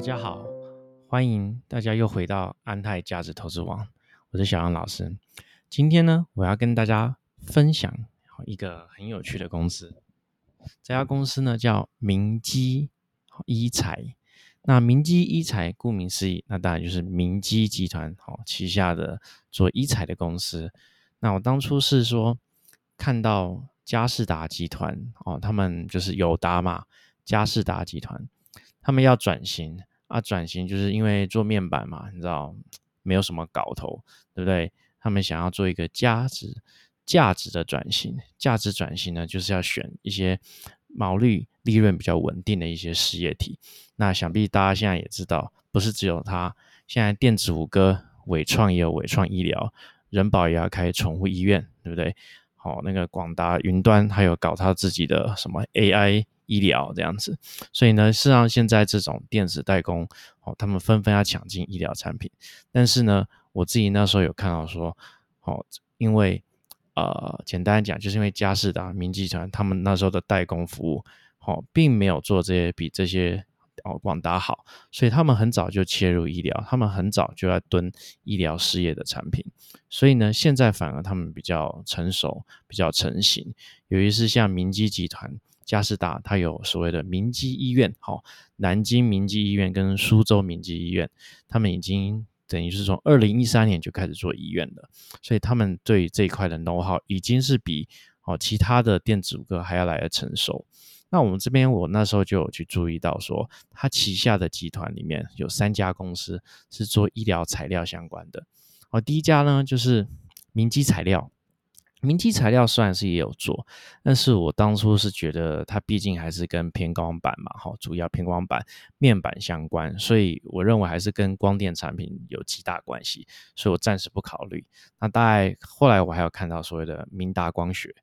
大家好，欢迎大家又回到安泰价值投资网，我是小杨老师。今天呢，我要跟大家分享一个很有趣的公司。这家公司呢叫明基医材。那明基医材顾名思义，那当然就是明基集团哦旗下的做医材的公司。那我当初是说看到嘉士达集团哦，他们就是友达嘛，嘉士达集团。他们要转型啊，转型就是因为做面板嘛，你知道没有什么搞头，对不对？他们想要做一个价值价值的转型，价值转型呢，就是要选一些毛利利润比较稳定的一些事业体。那想必大家现在也知道，不是只有它，现在电子五哥伟创也有伟创医疗，人保也要开宠物医院，对不对？好，那个广达云端还有搞他自己的什么 AI。医疗这样子，所以呢，事实上现在这种电子代工哦，他们纷纷要抢进医疗产品。但是呢，我自己那时候有看到说，哦，因为呃，简单讲，就是因为嘉士达、明集团他们那时候的代工服务，哦，并没有做这些比这些哦广达好，所以他们很早就切入医疗，他们很早就要蹲医疗事业的产品。所以呢，现在反而他们比较成熟、比较成型，尤其是像明基集团。嘉士达它有所谓的明基医院，好，南京明基医院跟苏州明基医院，他们已经等于是从二零一三年就开始做医院了，所以他们对这一块的 know how 已经是比哦其他的电子五哥还要来的成熟。那我们这边我那时候就有去注意到说，他旗下的集团里面有三家公司是做医疗材料相关的，哦，第一家呢就是明基材料。明基材料虽然是也有做，但是我当初是觉得它毕竟还是跟偏光板嘛，哈，主要偏光板面板相关，所以我认为还是跟光电产品有极大关系，所以我暂时不考虑。那大概后来我还有看到所谓的明达光学，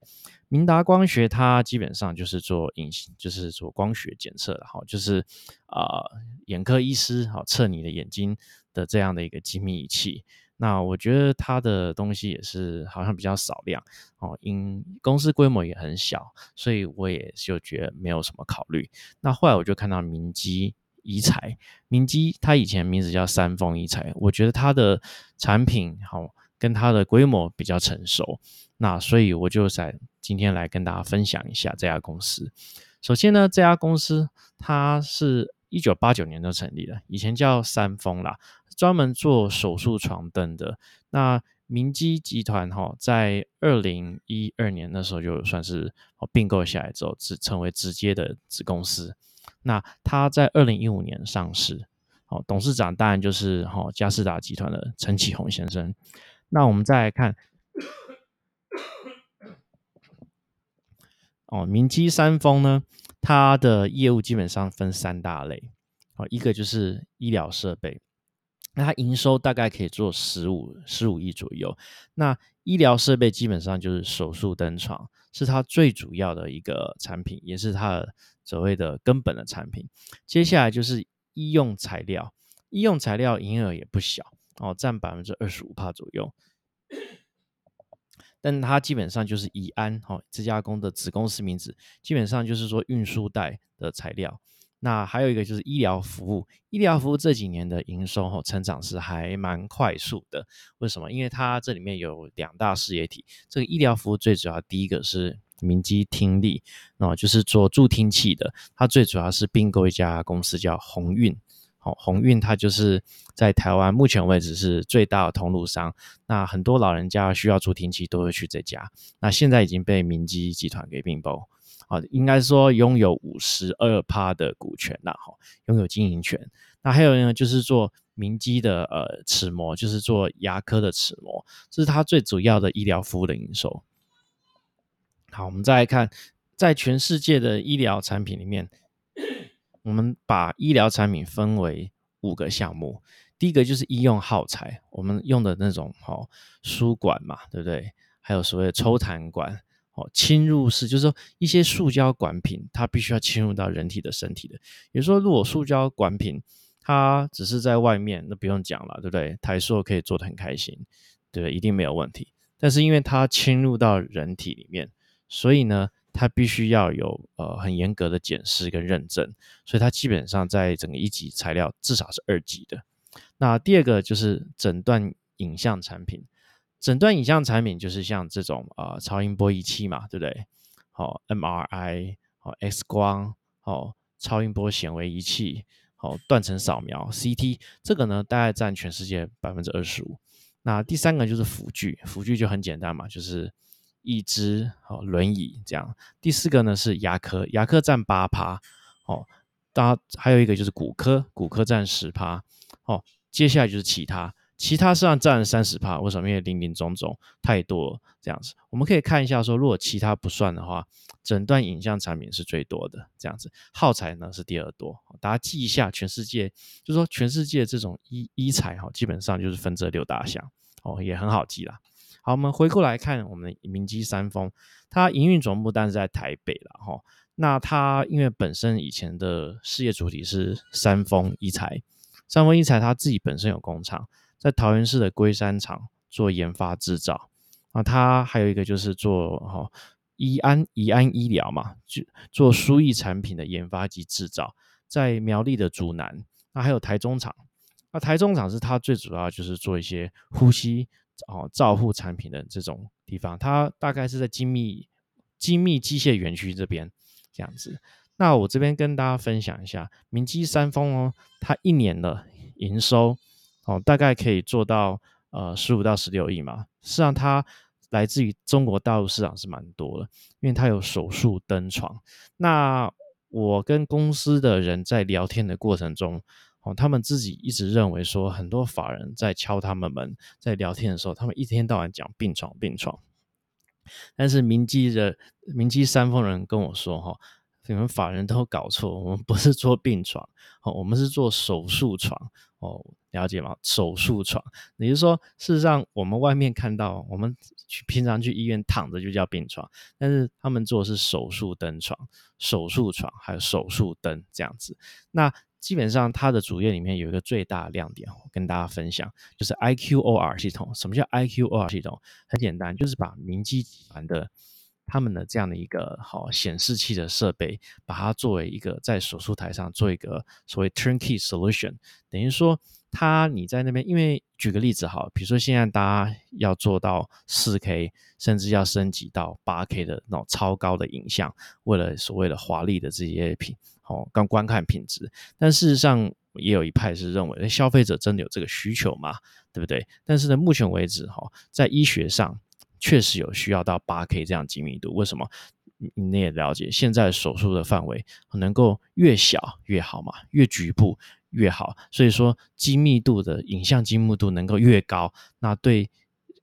明达光学它基本上就是做隐形，就是做光学检测的，哈，就是啊眼科医师哈测你的眼睛的这样的一个精密仪器。那我觉得它的东西也是好像比较少量哦，因公司规模也很小，所以我也就觉得没有什么考虑。那后来我就看到明基遗材，明基它以前名字叫三丰遗材，我觉得它的产品好跟它的规模比较成熟，那所以我就在今天来跟大家分享一下这家公司。首先呢，这家公司它是一九八九年就成立了，以前叫三丰啦。专门做手术床凳的那明基集团哈，在二零一二年那时候就算是哦并购下来之后，只成为直接的子公司。那他在二零一五年上市，哦，董事长当然就是哈嘉士达集团的陈启宏先生。那我们再来看，哦，明基三丰呢，它的业务基本上分三大类，哦，一个就是医疗设备。那它营收大概可以做十五十五亿左右。那医疗设备基本上就是手术灯床，是它最主要的一个产品，也是它的所谓的根本的产品。接下来就是医用材料，医用材料营业额也不小哦，占百分之二十五帕左右。但它基本上就是以安哦这家公的子公司名字，基本上就是说运输带的材料。那还有一个就是医疗服务，医疗服务这几年的营收哦成长是还蛮快速的。为什么？因为它这里面有两大事业体，这个医疗服务最主要第一个是明基听力，那就是做助听器的，它最主要是并购一家公司叫鸿运，好，鸿运它就是在台湾目前为止是最大的通路商，那很多老人家需要助听器都会去这家，那现在已经被明基集团给并购。啊，应该说拥有五十二趴的股权啦，哈，拥有经营权。那还有呢，就是做明基的呃齿模，就是做牙科的齿模，这是它最主要的医疗服务的营收。好，我们再来看，在全世界的医疗产品里面，我们把医疗产品分为五个项目。第一个就是医用耗材，我们用的那种哦输管嘛，对不对？还有所谓的抽痰管。哦，侵入式就是说一些塑胶管品，它必须要侵入到人体的身体的。比如说，如果塑胶管品它只是在外面，那不用讲了，对不对？台塑可以做的很开心，对不对？一定没有问题。但是因为它侵入到人体里面，所以呢，它必须要有呃很严格的检视跟认证，所以它基本上在整个一级材料至少是二级的。那第二个就是诊断影像产品，诊断影像产品就是像这种啊超音波仪器嘛，对不对？好，MRI，好 X 光，好超音波显微仪器，好断层扫描 CT，这个呢大概占全世界百分之二十五。那第三个就是辅具，辅具就很简单嘛，就是义肢、好轮椅这样。第四个呢是牙科，牙科占八趴，哦，当还有一个就是骨科，骨科占十趴，哦。接下来就是其他，其他实际上占三十趴，为什么？因为零零总总太多这样子。我们可以看一下，说如果其他不算的话，诊断影像产品是最多的这样子，耗材呢是第二多。大家记一下，全世界就是说全世界这种医医材哈，基本上就是分这六大项哦，也很好记啦。好，我们回过来看我们的明基三丰，它营运总部但是在台北了哈。那它因为本身以前的事业主体是三丰一材。三丰一材它自己本身有工厂，在桃园市的龟山厂做研发制造啊，它还有一个就是做哈宜安宜安医疗嘛，就做输液产品的研发及制造，在苗栗的竹南，那还有台中厂，那台中厂是它最主要就是做一些呼吸哦照护产品的这种地方，它大概是在精密精密机械园区这边这样子。那我这边跟大家分享一下，明基三丰哦，它一年的营收哦，大概可以做到呃十五到十六亿嘛。实际上它来自于中国大陆市场是蛮多的，因为它有手术灯床。那我跟公司的人在聊天的过程中，哦，他们自己一直认为说，很多法人在敲他们门，在聊天的时候，他们一天到晚讲病床病床。但是明基的明基三丰人跟我说哈。你们法人都搞错，我们不是做病床，哦，我们是做手术床，哦，了解吗？手术床，也就是说，事实上我们外面看到，我们去平常去医院躺着就叫病床，但是他们做的是手术灯床、手术床，还有手术灯这样子。那基本上它的主页里面有一个最大的亮点，我跟大家分享，就是 IQOR 系统。什么叫 IQOR 系统？很简单，就是把明基集团的。他们的这样的一个好显示器的设备，把它作为一个在手术台上做一个所谓 turnkey solution，等于说，它你在那边，因为举个例子哈，比如说现在大家要做到四 K，甚至要升级到八 K 的那种超高的影像，为了所谓的华丽的这些品，好刚观看品质，但事实上也有一派是认为，消费者真的有这个需求吗？对不对？但是呢，目前为止哈，在医学上。确实有需要到八 K 这样精密度，为什么？你也了解，现在手术的范围能够越小越好嘛，越局部越好。所以说，精密度的影像精密度能够越高，那对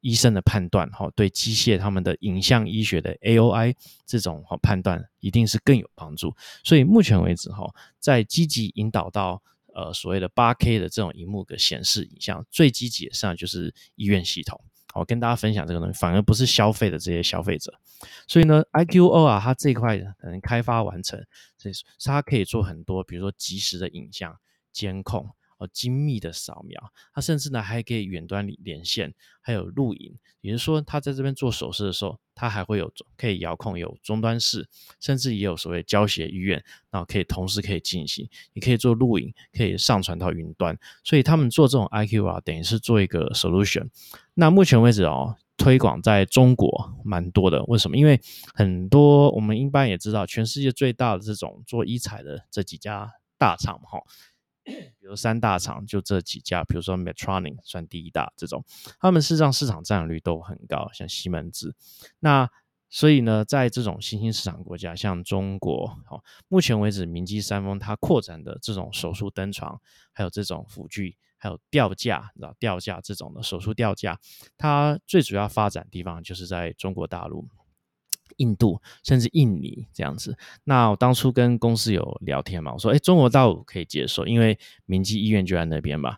医生的判断，哈，对机械他们的影像医学的 AOI 这种判断，一定是更有帮助。所以目前为止，哈，在积极引导到呃所谓的八 K 的这种荧幕的显示影像，最积极的上就是医院系统。我跟大家分享这个东西，反而不是消费的这些消费者，所以呢，IQO 啊，它这一块可能开发完成，所以它可以做很多，比如说即时的影像监控。精密的扫描，它甚至呢还可以远端连线，还有录影。也就是说，他在这边做手势的时候，他还会有可以遥控，有终端室，甚至也有所谓教学医院，然后可以同时可以进行，也可以做录影，可以上传到云端。所以他们做这种 IQ 啊，等于是做一个 solution。那目前为止哦，推广在中国蛮多的。为什么？因为很多我们一般也知道，全世界最大的这种做医材的这几家大厂哈。比如三大厂就这几家，比如说 Metronic 算第一大这种，他们事实上市场占有率都很高，像西门子。那所以呢，在这种新兴市场国家，像中国，哦，目前为止，明基三丰它扩展的这种手术灯床，还有这种辅具，还有吊架，知道吊架这种的手术吊架，它最主要发展地方就是在中国大陆。印度甚至印尼这样子，那我当初跟公司有聊天嘛，我说，哎，中国大陆可以接受，因为明基医院就在那边嘛，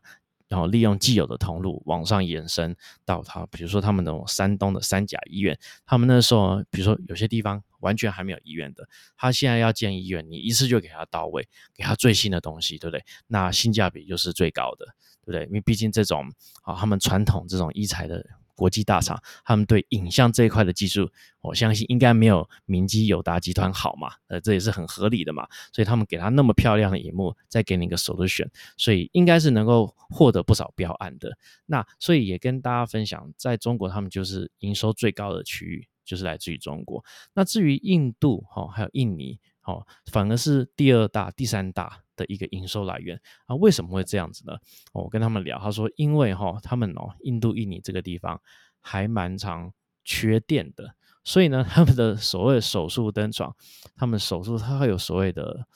然后利用既有的通路往上延伸到它，比如说他们那种山东的三甲医院，他们那时候，比如说有些地方完全还没有医院的，他现在要建医院，你一次就给他到位，给他最新的东西，对不对？那性价比就是最高的，对不对？因为毕竟这种啊，他们传统这种医材的。国际大厂，他们对影像这一块的技术，我相信应该没有明基友达集团好嘛，呃，这也是很合理的嘛，所以他们给他那么漂亮的荧幕，再给你一个 solution，所以应该是能够获得不少标案的。那所以也跟大家分享，在中国他们就是营收最高的区域，就是来自于中国。那至于印度哈，还有印尼。哦，反而是第二大、第三大的一个营收来源啊？为什么会这样子呢？我跟他们聊，他说，因为哈，他们哦，印度、印尼这个地方还蛮常缺电的，所以呢，他们的所谓手术灯床，他们手术它会有所谓的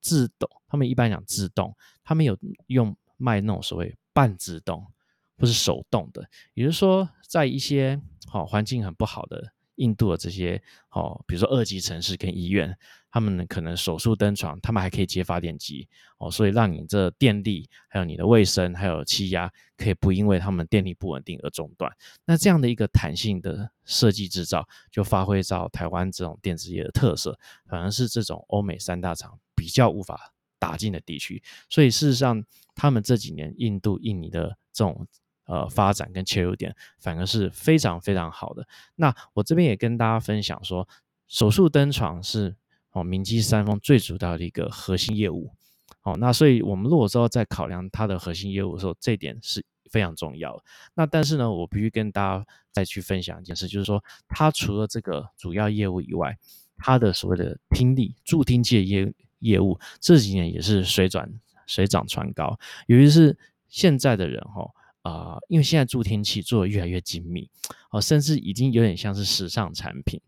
自动，他们一般讲自动，他们有用卖那种所谓半自动，不是手动的，也就是说，在一些好环境很不好的。印度的这些哦，比如说二级城市跟医院，他们可能手术灯床，他们还可以接发电机哦，所以让你这电力还有你的卫生还有气压，可以不因为他们电力不稳定而中断。那这样的一个弹性的设计制造，就发挥到台湾这种电子业的特色，反而是这种欧美三大厂比较无法打进的地区。所以事实上，他们这几年印度、印尼的这种。呃，发展跟切入点反而是非常非常好的。那我这边也跟大家分享说，手术灯床是哦明基三丰最主要的一个核心业务。哦，那所以我们如果说在考量它的核心业务的时候，这点是非常重要的。那但是呢，我必须跟大家再去分享一件事，就是说它除了这个主要业务以外，它的所谓的听力助听器业业务这几年也是水转水涨船高，尤其是现在的人哈。啊，因为现在助听器做的越来越精密，哦，甚至已经有点像是时尚产品，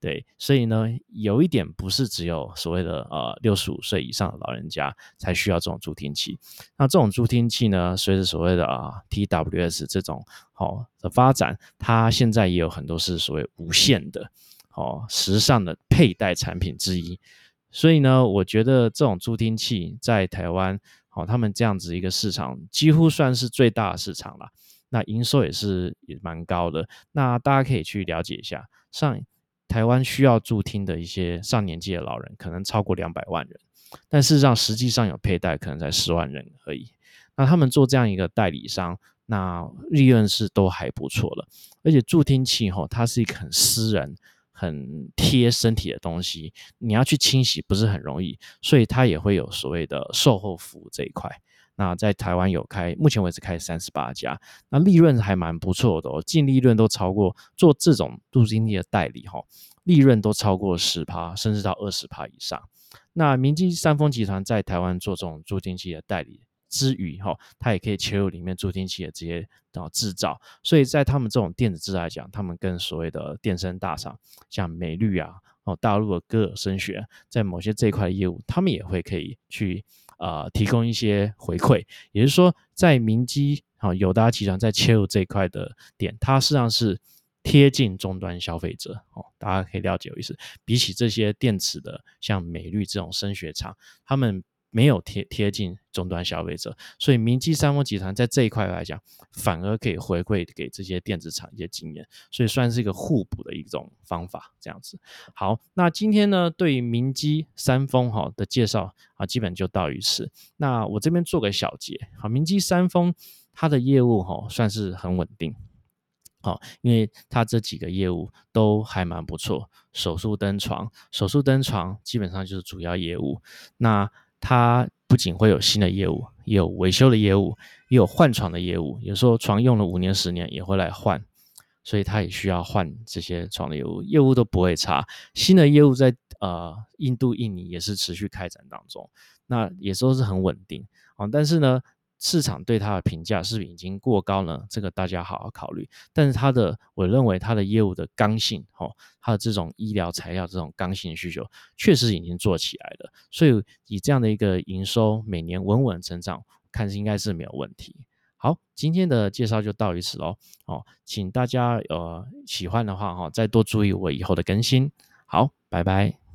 对，所以呢，有一点不是只有所谓的呃六十五岁以上的老人家才需要这种助听器。那这种助听器呢，随着所谓的啊 TWS 这种好的发展，它现在也有很多是所谓无线的，哦，时尚的佩戴产品之一。所以呢，我觉得这种助听器在台湾。哦，他们这样子一个市场几乎算是最大的市场了，那营收也是也蛮高的。那大家可以去了解一下，上台湾需要助听的一些上年纪的老人，可能超过两百万人，但事实上实际上有佩戴可能才十万人而已。那他们做这样一个代理商，那利润是都还不错了。而且助听器吼，它是一个很私人。很贴身体的东西，你要去清洗不是很容易，所以它也会有所谓的售后服务这一块。那在台湾有开，目前为止开三十八家，那利润还蛮不错的哦，净利润都超过做这种助听器的代理哈，利润都超过十趴，甚至到二十趴以上。那明基三丰集团在台湾做这种助听器的代理。之余，哈，它也可以切入里面助听器的这些啊制造，所以在他们这种电子制来讲，他们跟所谓的电声大厂，像美律啊，哦，大陆的歌尔声学，在某些这一块的业务，他们也会可以去啊提供一些回馈，也就是说，在明基啊友达集团在切入这一块的点，它实际上是贴近终端消费者哦，大家可以了解意思。比起这些电池的，像美律这种声学厂，他们。没有贴贴近终端消费者，所以明基三丰集团在这一块来讲，反而可以回馈给这些电子厂一些经验，所以算是一个互补的一种方法，这样子。好，那今天呢，对于明基三丰哈的介绍啊，基本就到于此。那我这边做个小结，好，明基三丰它的业务哈算是很稳定，好，因为它这几个业务都还蛮不错，手术灯床，手术灯床基本上就是主要业务，那。它不仅会有新的业务，也有维修的业务，也有换床的业务。有时候床用了五年、十年也会来换，所以它也需要换这些床的业务，业务都不会差。新的业务在呃印度、印尼也是持续开展当中，那也都是很稳定啊。但是呢。市场对它的评价是不是已经过高呢？这个大家好好考虑。但是它的，我认为它的业务的刚性，哦，它的这种医疗材料这种刚性需求，确实已经做起来了。所以以这样的一个营收每年稳稳成长，看是应该是没有问题。好，今天的介绍就到于此喽。哦，请大家呃喜欢的话哈，再多注意我以后的更新。好，拜拜。